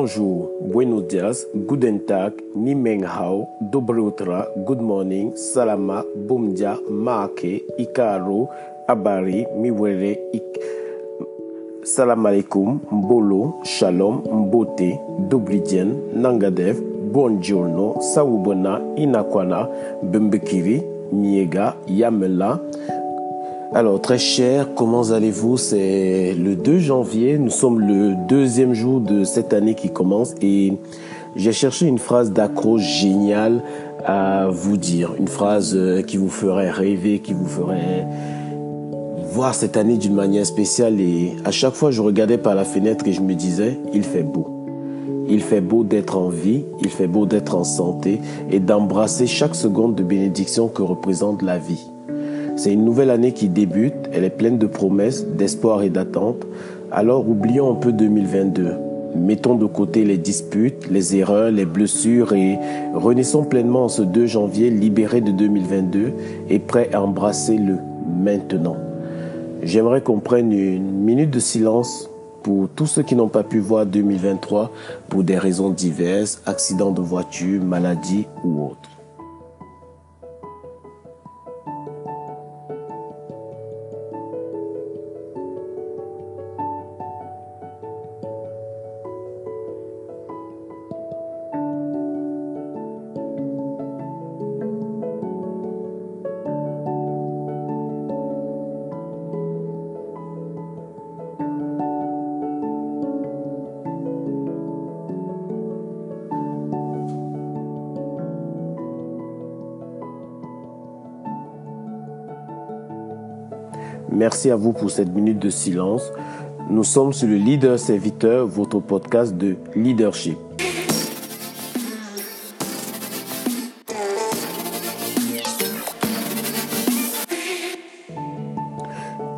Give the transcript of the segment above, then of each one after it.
Bonjour, buenos dias, guten tag, ni meng hao, dobre utra, good morning, salama, bumdia, maake, ikaro, abari, miwere, ik... Salam alaikum, mbolo, shalom, mbote, dobridien, nangadev, buongiorno, sawubona, inakwana, bembekiri, miega, yamela, alors, très cher, comment allez-vous? C'est le 2 janvier, nous sommes le deuxième jour de cette année qui commence et j'ai cherché une phrase d'accroche géniale à vous dire. Une phrase euh, qui vous ferait rêver, qui vous ferait voir cette année d'une manière spéciale et à chaque fois je regardais par la fenêtre et je me disais, il fait beau. Il fait beau d'être en vie, il fait beau d'être en santé et d'embrasser chaque seconde de bénédiction que représente la vie. C'est une nouvelle année qui débute, elle est pleine de promesses, d'espoir et d'attentes. Alors oublions un peu 2022. Mettons de côté les disputes, les erreurs, les blessures et renaissons pleinement en ce 2 janvier libéré de 2022 et prêt à embrasser le maintenant. J'aimerais qu'on prenne une minute de silence pour tous ceux qui n'ont pas pu voir 2023 pour des raisons diverses, accidents de voiture, maladies ou autres. Merci à vous pour cette minute de silence. Nous sommes sur le Leader Serviteur, votre podcast de leadership.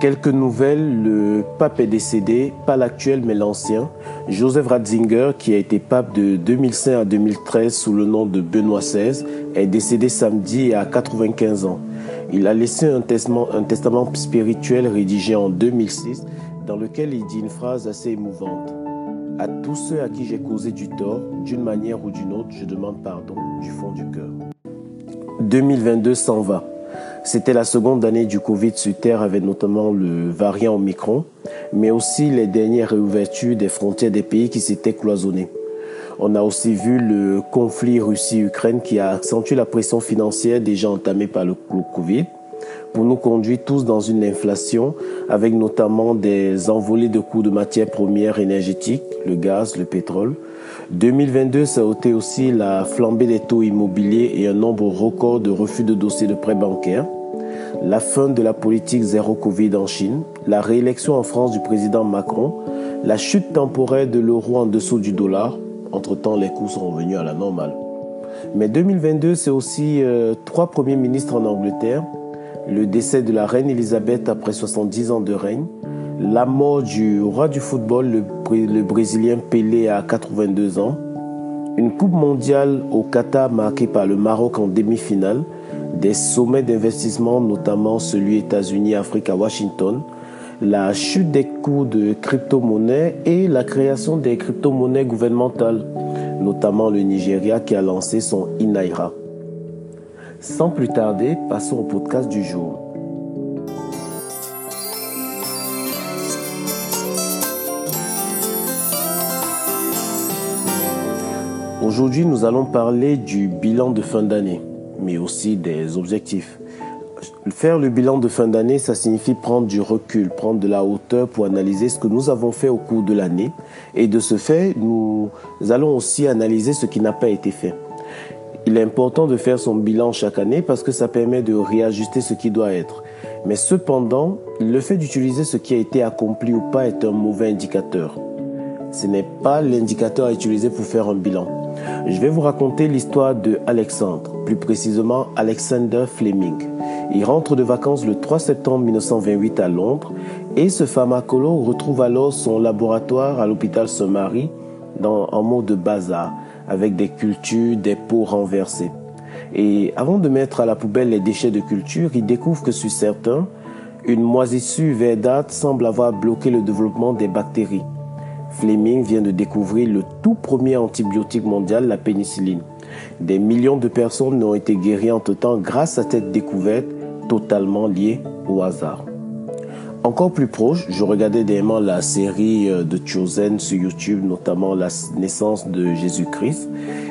Quelques nouvelles, le pape est décédé, pas l'actuel mais l'ancien. Joseph Ratzinger, qui a été pape de 2005 à 2013 sous le nom de Benoît XVI, est décédé samedi à 95 ans. Il a laissé un testament, spirituel rédigé en 2006 dans lequel il dit une phrase assez émouvante. À tous ceux à qui j'ai causé du tort, d'une manière ou d'une autre, je demande pardon du fond du cœur. 2022 s'en va. C'était la seconde année du Covid sur Terre avec notamment le variant Omicron, mais aussi les dernières réouvertures des frontières des pays qui s'étaient cloisonnés. On a aussi vu le conflit Russie-Ukraine qui a accentué la pression financière déjà entamée par le Covid pour nous conduire tous dans une inflation avec notamment des envolées de coûts de matières premières énergétiques, le gaz, le pétrole. 2022, ça a été aussi la flambée des taux immobiliers et un nombre record de refus de dossiers de prêts bancaires. La fin de la politique zéro Covid en Chine, la réélection en France du président Macron, la chute temporaire de l'euro en dessous du dollar, entre-temps, les coûts sont revenus à la normale. Mais 2022, c'est aussi euh, trois premiers ministres en Angleterre, le décès de la reine Elisabeth après 70 ans de règne, la mort du roi du football, le, le Brésilien Pelé à 82 ans, une coupe mondiale au Qatar marquée par le Maroc en demi-finale, des sommets d'investissement, notamment celui États-Unis-Afrique à Washington, la chute des coûts de crypto-monnaies et la création des crypto-monnaies gouvernementales, notamment le Nigeria qui a lancé son Inaira. Sans plus tarder, passons au podcast du jour. Aujourd'hui, nous allons parler du bilan de fin d'année, mais aussi des objectifs. Faire le bilan de fin d'année, ça signifie prendre du recul, prendre de la hauteur pour analyser ce que nous avons fait au cours de l'année. Et de ce fait, nous allons aussi analyser ce qui n'a pas été fait. Il est important de faire son bilan chaque année parce que ça permet de réajuster ce qui doit être. Mais cependant, le fait d'utiliser ce qui a été accompli ou pas est un mauvais indicateur. Ce n'est pas l'indicateur à utiliser pour faire un bilan. Je vais vous raconter l'histoire de Alexandre, plus précisément Alexander Fleming. Il rentre de vacances le 3 septembre 1928 à Londres et ce pharmacologue retrouve alors son laboratoire à l'hôpital Saint-Marie dans un mot de bazar avec des cultures, des pots renversés. Et avant de mettre à la poubelle les déchets de culture, il découvre que sur certains, une moisissure verdâtre semble avoir bloqué le développement des bactéries. Fleming vient de découvrir le tout premier antibiotique mondial, la pénicilline. Des millions de personnes ont été guéries en tout temps grâce à cette découverte totalement liée au hasard. Encore plus proche, je regardais dernièrement la série euh, de Chosen sur YouTube, notamment la naissance de Jésus-Christ.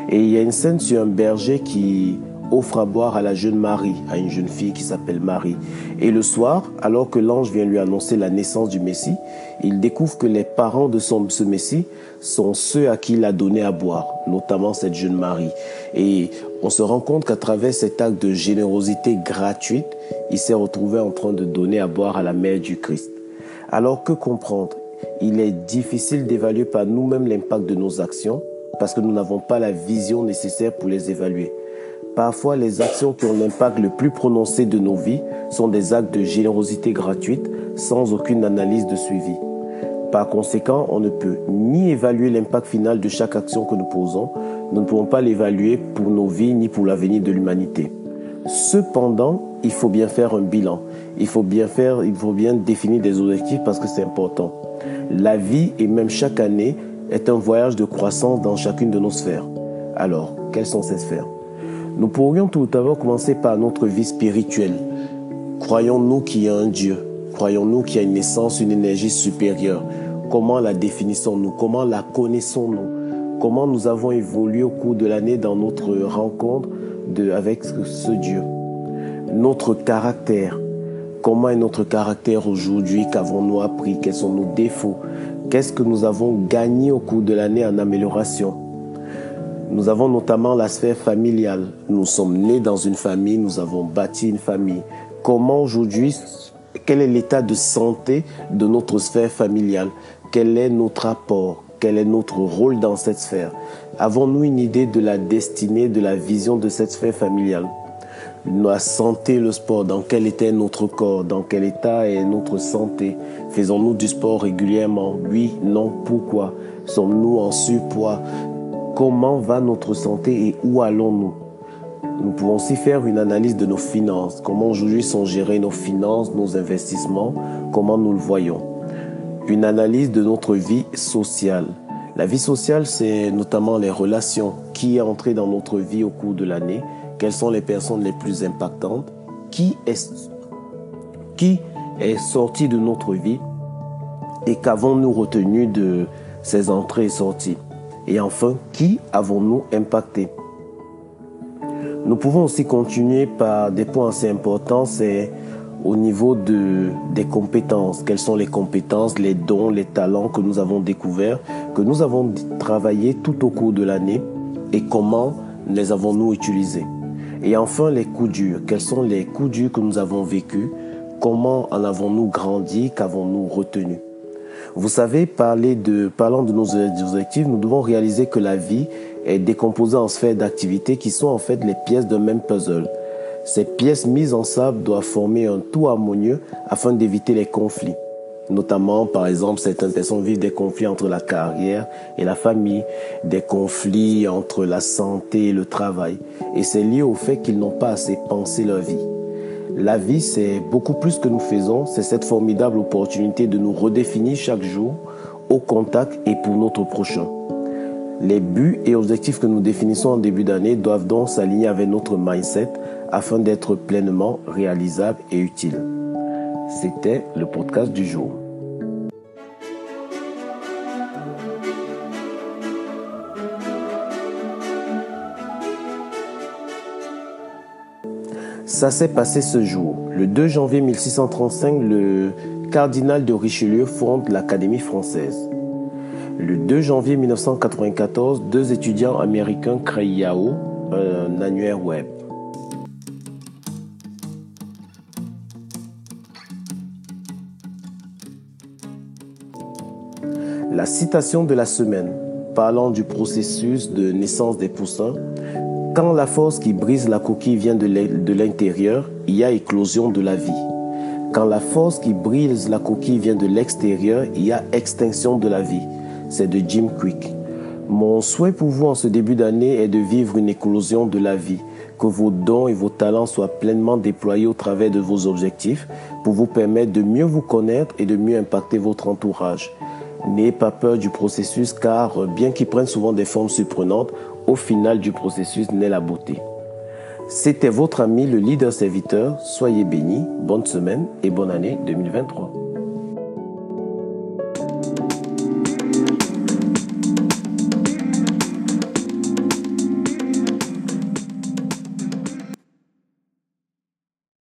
Et il y a une scène sur un berger qui offre à boire à la jeune Marie, à une jeune fille qui s'appelle Marie. Et le soir, alors que l'ange vient lui annoncer la naissance du Messie, il découvre que les parents de son, ce Messie sont ceux à qui il a donné à boire, notamment cette jeune Marie. Et on se rend compte qu'à travers cet acte de générosité gratuite, il s'est retrouvé en train de donner à boire à la mère du Christ. Alors que comprendre? Il est difficile d'évaluer par nous-mêmes l'impact de nos actions parce que nous n'avons pas la vision nécessaire pour les évaluer. Parfois, les actions qui ont l'impact le plus prononcé de nos vies sont des actes de générosité gratuite sans aucune analyse de suivi. Par conséquent, on ne peut ni évaluer l'impact final de chaque action que nous posons, nous ne pouvons pas l'évaluer pour nos vies ni pour l'avenir de l'humanité. Cependant, il faut bien faire un bilan. Il faut bien faire, il faut bien définir des objectifs parce que c'est important. La vie et même chaque année est un voyage de croissance dans chacune de nos sphères. Alors, quelles sont ces sphères? Nous pourrions tout d'abord commencer par notre vie spirituelle. Croyons-nous qu'il y a un Dieu? Croyons-nous qu'il y a une essence, une énergie supérieure? Comment la définissons-nous? Comment la connaissons-nous? Comment nous avons évolué au cours de l'année dans notre rencontre avec ce Dieu? Notre caractère. Comment est notre caractère aujourd'hui? Qu'avons-nous appris? Quels sont nos défauts? Qu'est-ce que nous avons gagné au cours de l'année en amélioration? Nous avons notamment la sphère familiale. Nous sommes nés dans une famille, nous avons bâti une famille. Comment aujourd'hui, quel est l'état de santé de notre sphère familiale? Quel est notre apport Quel est notre rôle dans cette sphère? Avons-nous une idée de la destinée, de la vision de cette sphère familiale? La santé, le sport, dans quel état est notre corps? Dans quel état est notre santé? Faisons-nous du sport régulièrement? Oui, non, pourquoi? Sommes-nous en surpoids? Comment va notre santé et où allons-nous? Nous pouvons aussi faire une analyse de nos finances, comment aujourd'hui sont gérées nos finances, nos investissements, comment nous le voyons? Une analyse de notre vie sociale. La vie sociale, c'est notamment les relations. Qui est entré dans notre vie au cours de l'année Quelles sont les personnes les plus impactantes? Qui est, qui est sorti de notre vie? Et qu'avons-nous retenu de ces entrées et sorties? Et enfin, qui avons-nous impacté? Nous pouvons aussi continuer par des points assez importants, c'est au niveau de, des compétences. Quelles sont les compétences, les dons, les talents que nous avons découverts, que nous avons travaillé tout au cours de l'année et comment les avons-nous utilisés? Et enfin, les coups durs. Quels sont les coups durs que nous avons vécus? Comment en avons-nous grandi? Qu'avons-nous retenu vous savez, parler de, parlant de nos objectifs, nous devons réaliser que la vie est décomposée en sphères d'activités qui sont en fait les pièces d'un même puzzle. Ces pièces mises en sable doivent former un tout harmonieux afin d'éviter les conflits. Notamment, par exemple, certaines personnes vivent des conflits entre la carrière et la famille, des conflits entre la santé et le travail. Et c'est lié au fait qu'ils n'ont pas assez pensé leur vie. La vie, c'est beaucoup plus que nous faisons. C'est cette formidable opportunité de nous redéfinir chaque jour au contact et pour notre prochain. Les buts et objectifs que nous définissons en début d'année doivent donc s'aligner avec notre mindset afin d'être pleinement réalisables et utiles. C'était le podcast du jour. Ça s'est passé ce jour. Le 2 janvier 1635, le cardinal de Richelieu fonde l'Académie française. Le 2 janvier 1994, deux étudiants américains créent Yahoo, un annuaire web. La citation de la semaine, parlant du processus de naissance des poussins, quand la force qui brise la coquille vient de l'intérieur, il y a éclosion de la vie. Quand la force qui brise la coquille vient de l'extérieur, il y a extinction de la vie. C'est de Jim Quick. Mon souhait pour vous en ce début d'année est de vivre une éclosion de la vie, que vos dons et vos talents soient pleinement déployés au travers de vos objectifs pour vous permettre de mieux vous connaître et de mieux impacter votre entourage. N'ayez pas peur du processus car bien qu'il prenne souvent des formes surprenantes, au final du processus naît la beauté. C'était votre ami le leader serviteur. Soyez bénis, bonne semaine et bonne année 2023.